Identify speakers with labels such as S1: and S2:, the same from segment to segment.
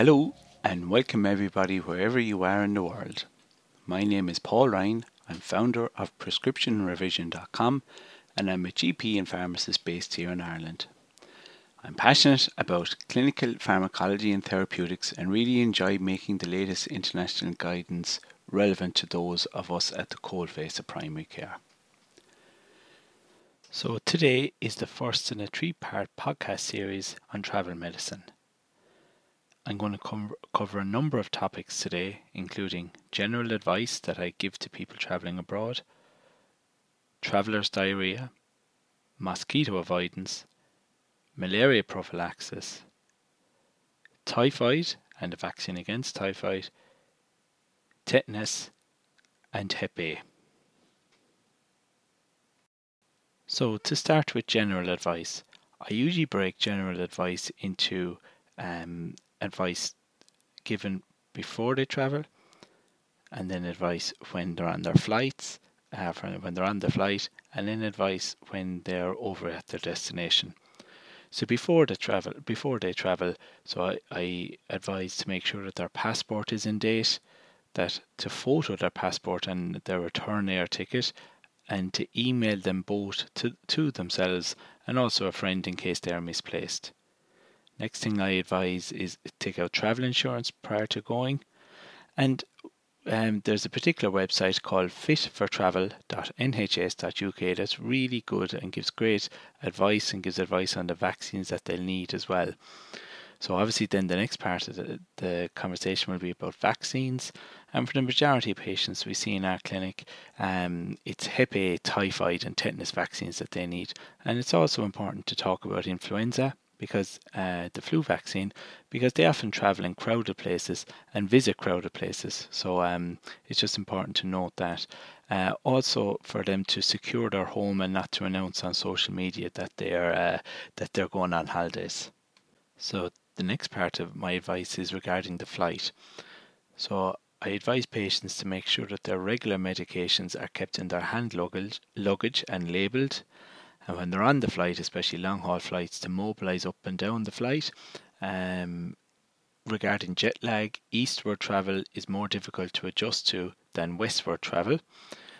S1: Hello and welcome everybody wherever you are in the world. My name is Paul Ryan. I'm founder of prescriptionrevision.com and I'm a GP and pharmacist based here in Ireland. I'm passionate about clinical pharmacology and therapeutics and really enjoy making the latest international guidance relevant to those of us at the coalface of primary care. So, today is the first in a three part podcast series on travel medicine. I'm going to com- cover a number of topics today, including general advice that I give to people traveling abroad, traveler's diarrhea, mosquito avoidance, malaria prophylaxis, typhoid and a vaccine against typhoid, tetanus, and Hep A. So, to start with general advice, I usually break general advice into um, advice given before they travel, and then advice when they're on their flights, uh, when they're on the flight, and then advice when they're over at their destination. So before they travel, before they travel, so I, I advise to make sure that their passport is in date, that to photo their passport and their return air ticket, and to email them both to, to themselves and also a friend in case they are misplaced. Next thing I advise is take out travel insurance prior to going, and um, there's a particular website called fitfortravel.nhs.uk that's really good and gives great advice and gives advice on the vaccines that they'll need as well. So obviously, then the next part of the, the conversation will be about vaccines. And for the majority of patients we see in our clinic, um, it's Hep A, typhoid, and tetanus vaccines that they need. And it's also important to talk about influenza because uh, the flu vaccine because they often travel in crowded places and visit crowded places. So um, it's just important to note that. Uh, also, for them to secure their home and not to announce on social media that they're uh, that they're going on holidays. So the next part of my advice is regarding the flight. So I advise patients to make sure that their regular medications are kept in their hand luggage, luggage and labelled and when they're on the flight, especially long haul flights, to mobilize up and down the flight. Um, regarding jet lag, eastward travel is more difficult to adjust to than westward travel.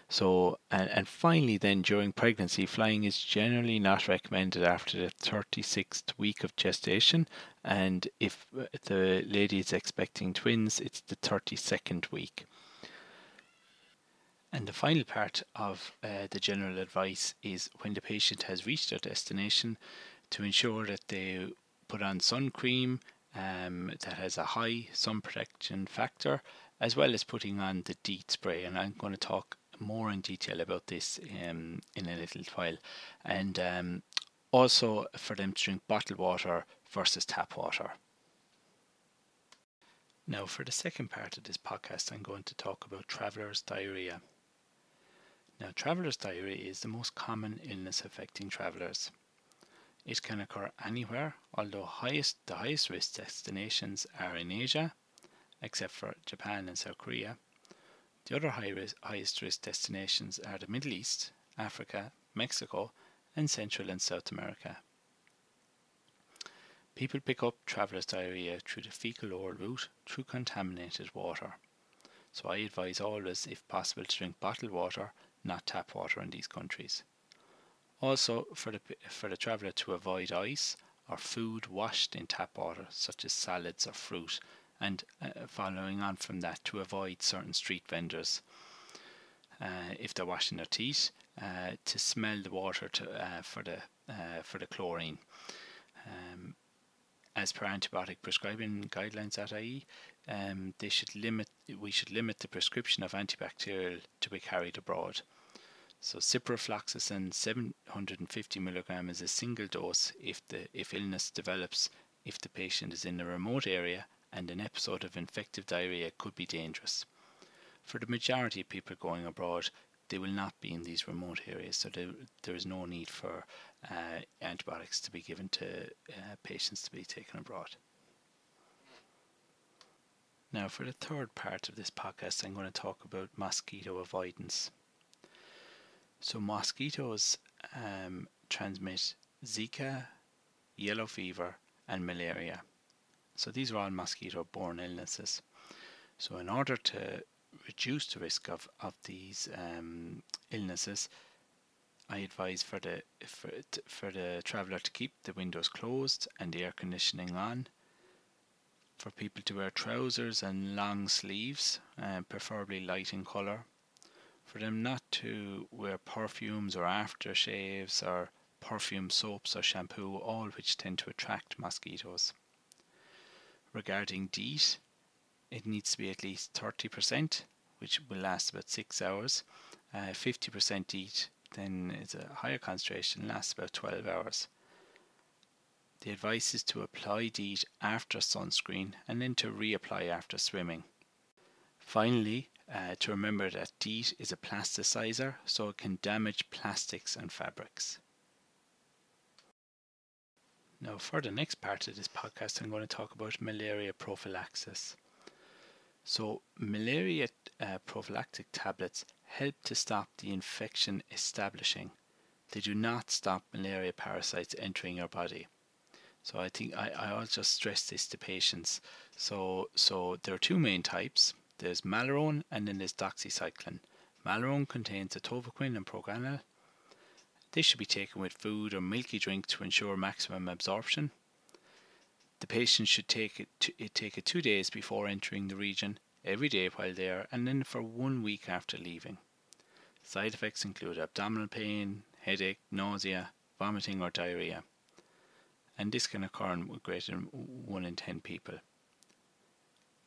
S1: So, and, and finally, then during pregnancy, flying is generally not recommended after the 36th week of gestation. And if the lady is expecting twins, it's the 32nd week. And the final part of uh, the general advice is when the patient has reached their destination to ensure that they put on sun cream um, that has a high sun protection factor, as well as putting on the DEET spray. And I'm going to talk more in detail about this um, in a little while. And um, also for them to drink bottled water versus tap water. Now, for the second part of this podcast, I'm going to talk about traveller's diarrhea. Now, traveler's diarrhea is the most common illness affecting travellers. It can occur anywhere, although highest, the highest risk destinations are in Asia, except for Japan and South Korea. The other high risk, highest risk destinations are the Middle East, Africa, Mexico, and Central and South America. People pick up traveler's diarrhea through the fecal oral route through contaminated water. So I advise always, if possible, to drink bottled water not tap water in these countries. Also, for the, for the traveller to avoid ice or food washed in tap water, such as salads or fruit, and uh, following on from that, to avoid certain street vendors. Uh, if they're washing their teeth, uh, to smell the water to, uh, for the uh, for the chlorine. Um, as per antibiotic prescribing guidelines at IE, um, they should limit we should limit the prescription of antibacterial to be carried abroad. So ciprofloxacin 750 milligram is a single dose if the if illness develops if the patient is in a remote area and an episode of infective diarrhea could be dangerous. For the majority of people going abroad, they will not be in these remote areas, so there, there is no need for uh, antibiotics to be given to uh, patients to be taken abroad. Now, for the third part of this podcast, I'm going to talk about mosquito avoidance. So, mosquitoes um, transmit Zika, yellow fever, and malaria. So these are all mosquito borne illnesses. So, in order to reduce the risk of, of these um, illnesses, I advise for the for, for the traveller to keep the windows closed and the air conditioning on. For people to wear trousers and long sleeves, uh, preferably light in colour. For them not to wear perfumes or aftershaves or perfume soaps or shampoo, all which tend to attract mosquitoes. Regarding DEET, it needs to be at least 30%, which will last about 6 hours. Uh, 50% DEET, then it's a higher concentration, lasts about 12 hours. The advice is to apply DEET after sunscreen and then to reapply after swimming. Finally, uh, to remember that DEET is a plasticizer, so it can damage plastics and fabrics. Now, for the next part of this podcast, I'm going to talk about malaria prophylaxis. So, malaria uh, prophylactic tablets help to stop the infection establishing. They do not stop malaria parasites entering your body. So I think I, I'll just stress this to patients. So so there are two main types. There's Malarone and then there's doxycycline. Malarone contains atovaquone and proguanil. This should be taken with food or milky drink to ensure maximum absorption. The patient should take it, to, take it two days before entering the region, every day while there, and then for one week after leaving. Side effects include abdominal pain, headache, nausea, vomiting, or diarrhea. And this can occur in greater than 1 in 10 people.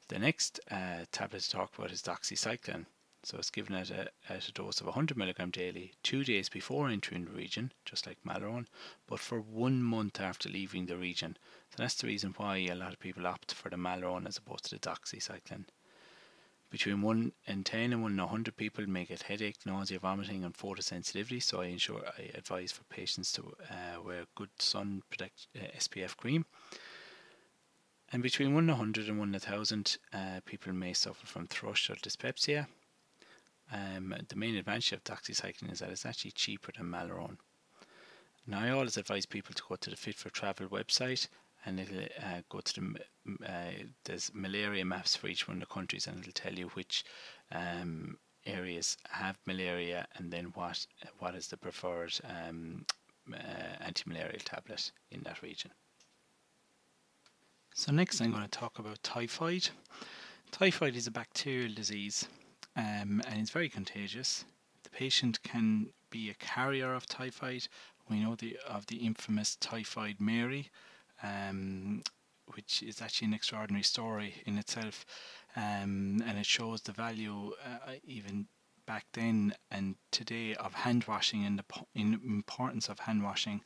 S1: The next uh, tablet to talk about is doxycycline. So it's given at a, at a dose of 100 mg daily, two days before entering the region, just like Malarone, but for one month after leaving the region. So that's the reason why a lot of people opt for the Malarone as opposed to the doxycycline. Between 1 in 10 and 1 and 100 people may get headache, nausea, vomiting, and photosensitivity. So I ensure I advise for patients to uh, wear good sun protect uh, SPF cream. And between 1 in 100 and 1 in 1000, uh, people may suffer from thrush or dyspepsia. Um, the main advantage of doxycycline is that it's actually cheaper than Malarone. Now, I always advise people to go to the Fit for Travel website and it'll uh, go to the uh, there's malaria maps for each one of the countries and it'll tell you which um, areas have malaria and then what what is the preferred um, uh, anti-malarial tablet in that region. So next I'm going to talk about typhoid. Typhoid is a bacterial disease um, and it's very contagious. The patient can be a carrier of typhoid. We know the, of the infamous typhoid Mary, um, which is actually an extraordinary story in itself, um, and it shows the value uh, even back then and today of hand washing and the po- importance of hand washing.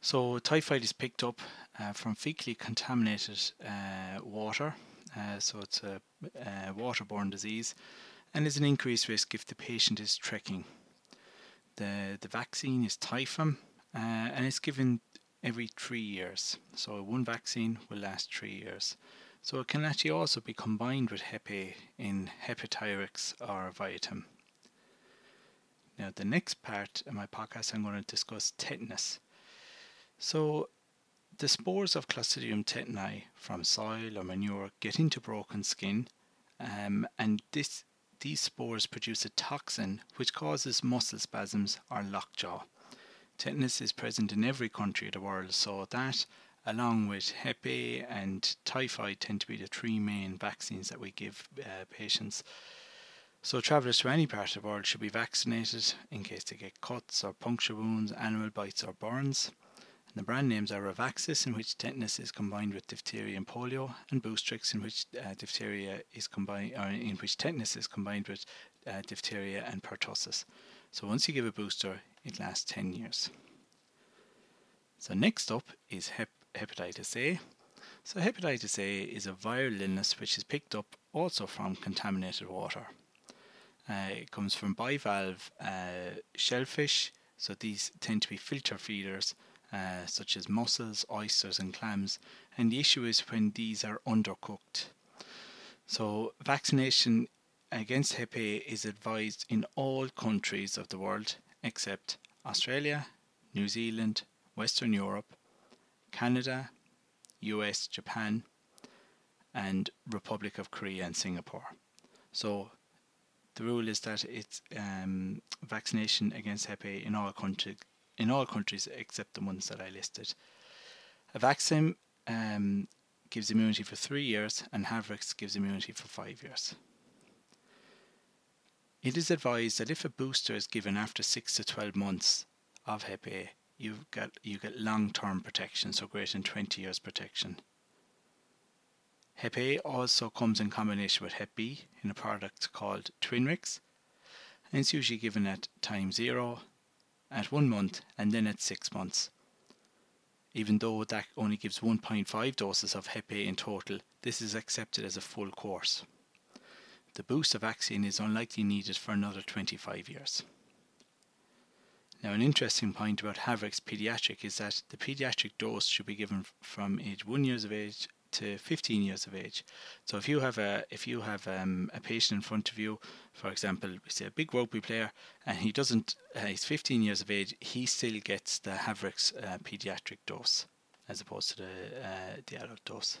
S1: So typhoid is picked up uh, from fecally contaminated uh, water, uh, so it's a, a, waterborne disease, and is an increased risk if the patient is trekking. The the vaccine is Typhim, uh, and it's given every three years. So one vaccine will last three years. So it can actually also be combined with Hep A in Hepatyrix or Viatim. Now the next part of my podcast I'm going to discuss tetanus. So, the spores of Clostridium tetani from soil or manure get into broken skin, um, and this these spores produce a toxin which causes muscle spasms or lockjaw. Tetanus is present in every country of the world, so that, along with Hep A and typhoid, tend to be the three main vaccines that we give uh, patients. So, travellers to any part of the world should be vaccinated in case they get cuts or puncture wounds, animal bites, or burns. The brand names are Revaxis, in which tetanus is combined with diphtheria and polio, and Boostrix, in which uh, diphtheria is combined, or in which tetanus is combined with uh, diphtheria and pertussis. So once you give a booster, it lasts 10 years. So next up is hep- hepatitis A. So hepatitis A is a viral illness which is picked up also from contaminated water. Uh, it comes from bivalve uh, shellfish, so these tend to be filter feeders uh, such as mussels, oysters, and clams. And the issue is when these are undercooked. So, vaccination against Hep A is advised in all countries of the world except Australia, New Zealand, Western Europe, Canada, US, Japan, and Republic of Korea and Singapore. So the rule is that it's um, vaccination against Hep A in all countries in all countries except the ones that I listed. Avaxim um, gives immunity for three years, and Havrix gives immunity for five years. It is advised that if a booster is given after six to twelve months of Hep A, you get you get long-term protection, so greater than 20 years protection. Hep A also comes in combination with Hep B in a product called Twinrix, and it's usually given at time zero, at one month, and then at six months. Even though that only gives 1.5 doses of Hep A in total, this is accepted as a full course. The booster vaccine is unlikely needed for another 25 years. Now, an interesting point about Havrix pediatric is that the pediatric dose should be given from age 1 years of age to 15 years of age. So if you have a if you have um, a patient in front of you, for example, we say a big rugby player, and he doesn't, uh, he's 15 years of age, he still gets the Havrix uh, pediatric dose as opposed to the uh, the adult dose.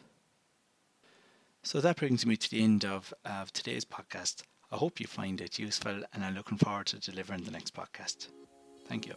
S1: So that brings me to the end of, of today's podcast. I hope you find it useful, and I'm looking forward to delivering the next podcast. Thank you.